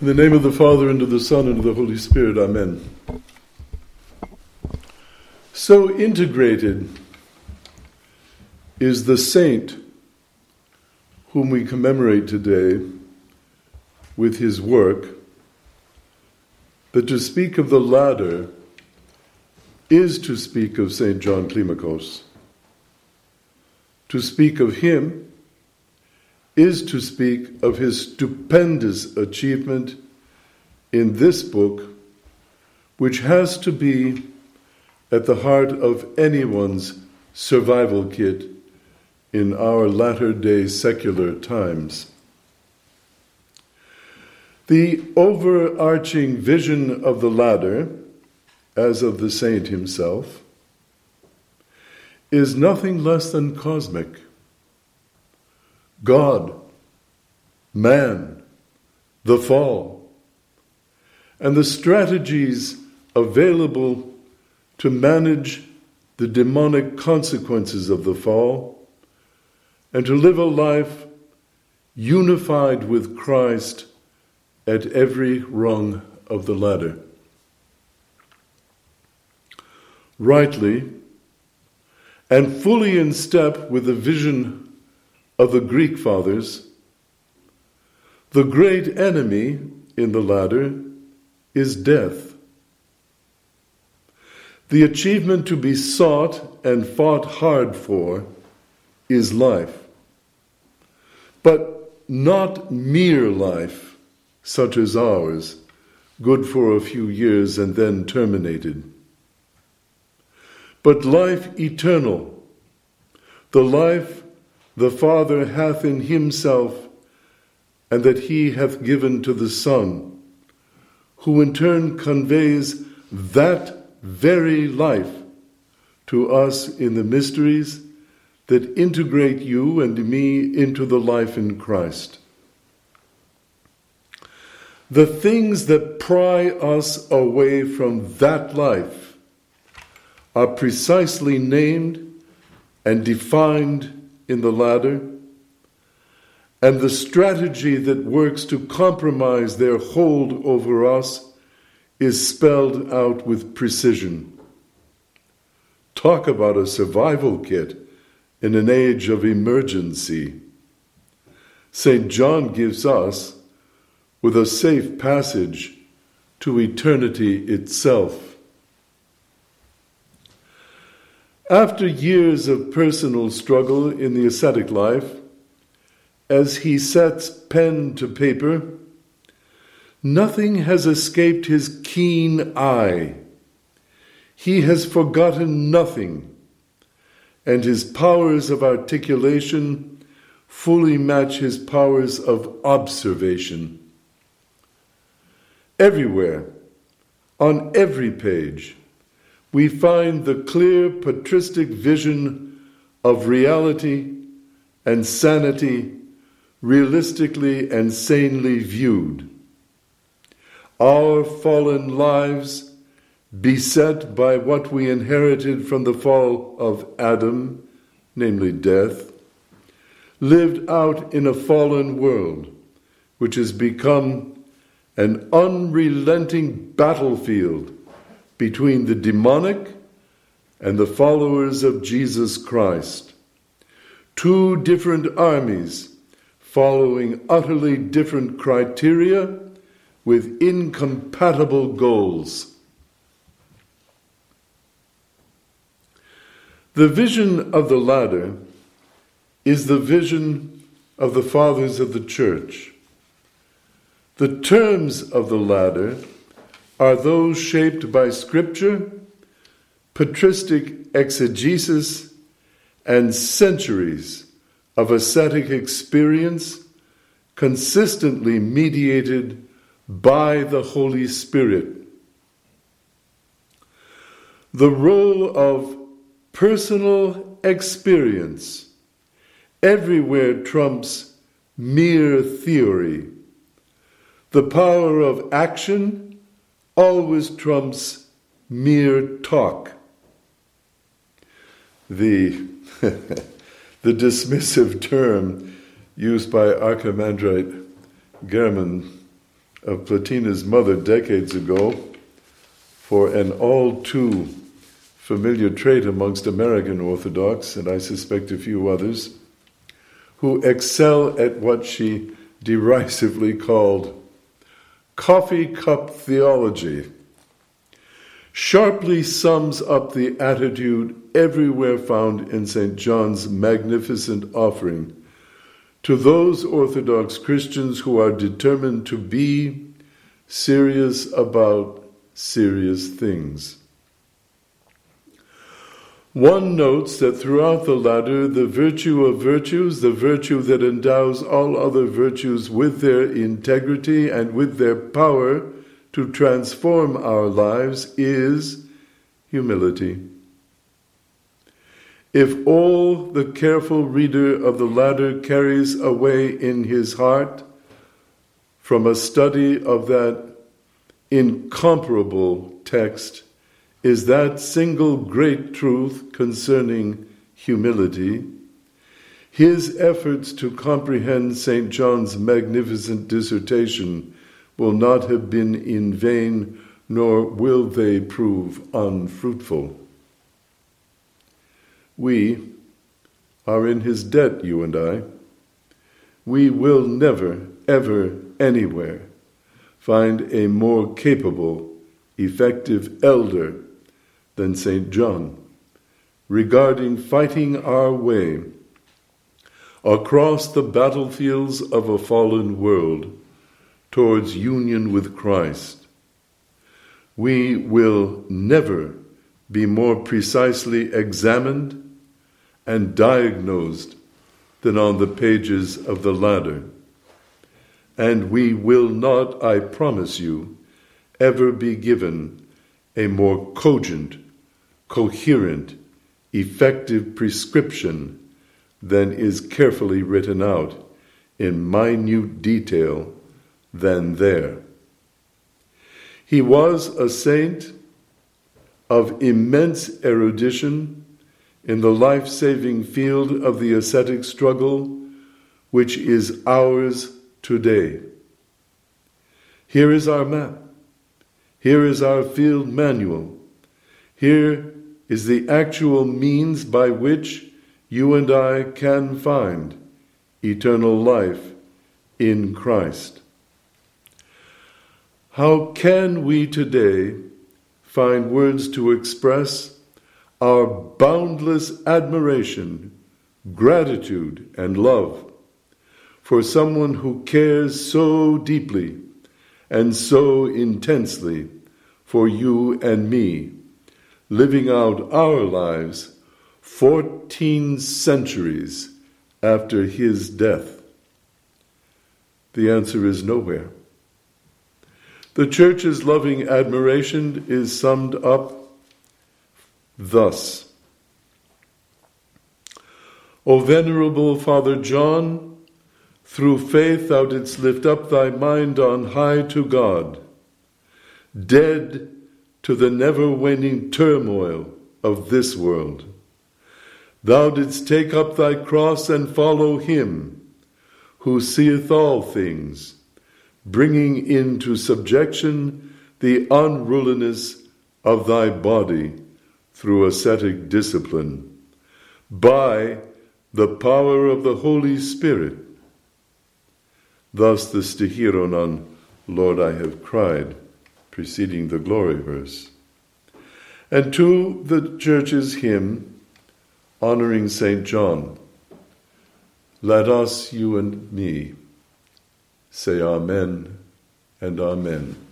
In the name of the Father, and of the Son, and of the Holy Spirit, Amen. So integrated is the saint whom we commemorate today with his work that to speak of the latter is to speak of St. John Climacus. To speak of him is to speak of his stupendous achievement in this book, which has to be at the heart of anyone's survival kit in our latter day secular times. The overarching vision of the ladder, as of the saint himself, is nothing less than cosmic. God, man, the fall, and the strategies available to manage the demonic consequences of the fall and to live a life unified with Christ at every rung of the ladder. Rightly and fully in step with the vision of the Greek fathers, the great enemy in the ladder is death. The achievement to be sought and fought hard for is life. But not mere life, such as ours, good for a few years and then terminated. But life eternal, the life the Father hath in himself, and that he hath given to the Son, who in turn conveys that very life to us in the mysteries that integrate you and me into the life in Christ. The things that pry us away from that life are precisely named and defined in the ladder, and the strategy that works to compromise their hold over us is spelled out with precision. Talk about a survival kit in an age of emergency. St. John gives us with a safe passage to eternity itself. After years of personal struggle in the ascetic life, as he sets pen to paper, nothing has escaped his keen eye. He has forgotten nothing, and his powers of articulation fully match his powers of observation. Everywhere, on every page, we find the clear patristic vision of reality and sanity realistically and sanely viewed. Our fallen lives, beset by what we inherited from the fall of Adam, namely death, lived out in a fallen world, which has become an unrelenting battlefield between the demonic and the followers of Jesus Christ. Two different armies following utterly different criteria with incompatible goals. The vision of the ladder is the vision of the fathers of the church. The terms of the ladder are those shaped by Scripture, patristic exegesis, and centuries of ascetic experience consistently mediated by the Holy Spirit. The role of personal experience everywhere trumps mere theory. The power of action always trumps mere talk. The, the dismissive term used by Archimandrite Gehrman of Platina's mother decades ago for an all too familiar trait amongst American Orthodox, and I suspect a few others, who excel at what she derisively called coffee cup theology, sharply sums up the attitude everywhere found in St. John's magnificent offering to those Orthodox Christians who are determined to be serious about serious things. One notes that throughout the ladder, the virtue of virtues, the virtue that endows all other virtues with their integrity and with their power to transform our lives, is humility. If all the careful reader of the ladder carries away in his heart from a study of that incomparable text is that single great truth concerning humility, his efforts to comprehend St. John's magnificent dissertation will not have been in vain, nor will they prove unfruitful. We are in his debt, you and I. We will never, ever, anywhere find a more capable, effective elder than St. John regarding fighting our way across the battlefields of a fallen world towards union with Christ. We will never be more precisely examined and diagnosed than on the pages of the ladder. And we will not, I promise you, ever be given a more cogent, coherent, effective prescription than is carefully written out in minute detail than there. He was a saint of immense erudition in the life saving field of the ascetic struggle, which is ours today. Here is our map. Here is our field manual. Here is the actual means by which you and I can find eternal life in Christ. How can we today find words to express our boundless admiration, gratitude, and love for someone who cares so deeply and so intensely for you and me, living out our lives 14 centuries after his death? The answer is nowhere. The church's loving admiration is summed up thus O venerable Father John, through faith thou didst lift up thy mind on high to God, dead to the never waning turmoil of this world. Thou didst take up thy cross and follow him who seeth all things, bringing into subjection the unruliness of thy body through ascetic discipline, by the power of the Holy Spirit. Thus the Sticheron on, Lord, I have cried, preceding the glory verse. And to the church's hymn, honoring St. John, let us, you and me, say Amen and Amen.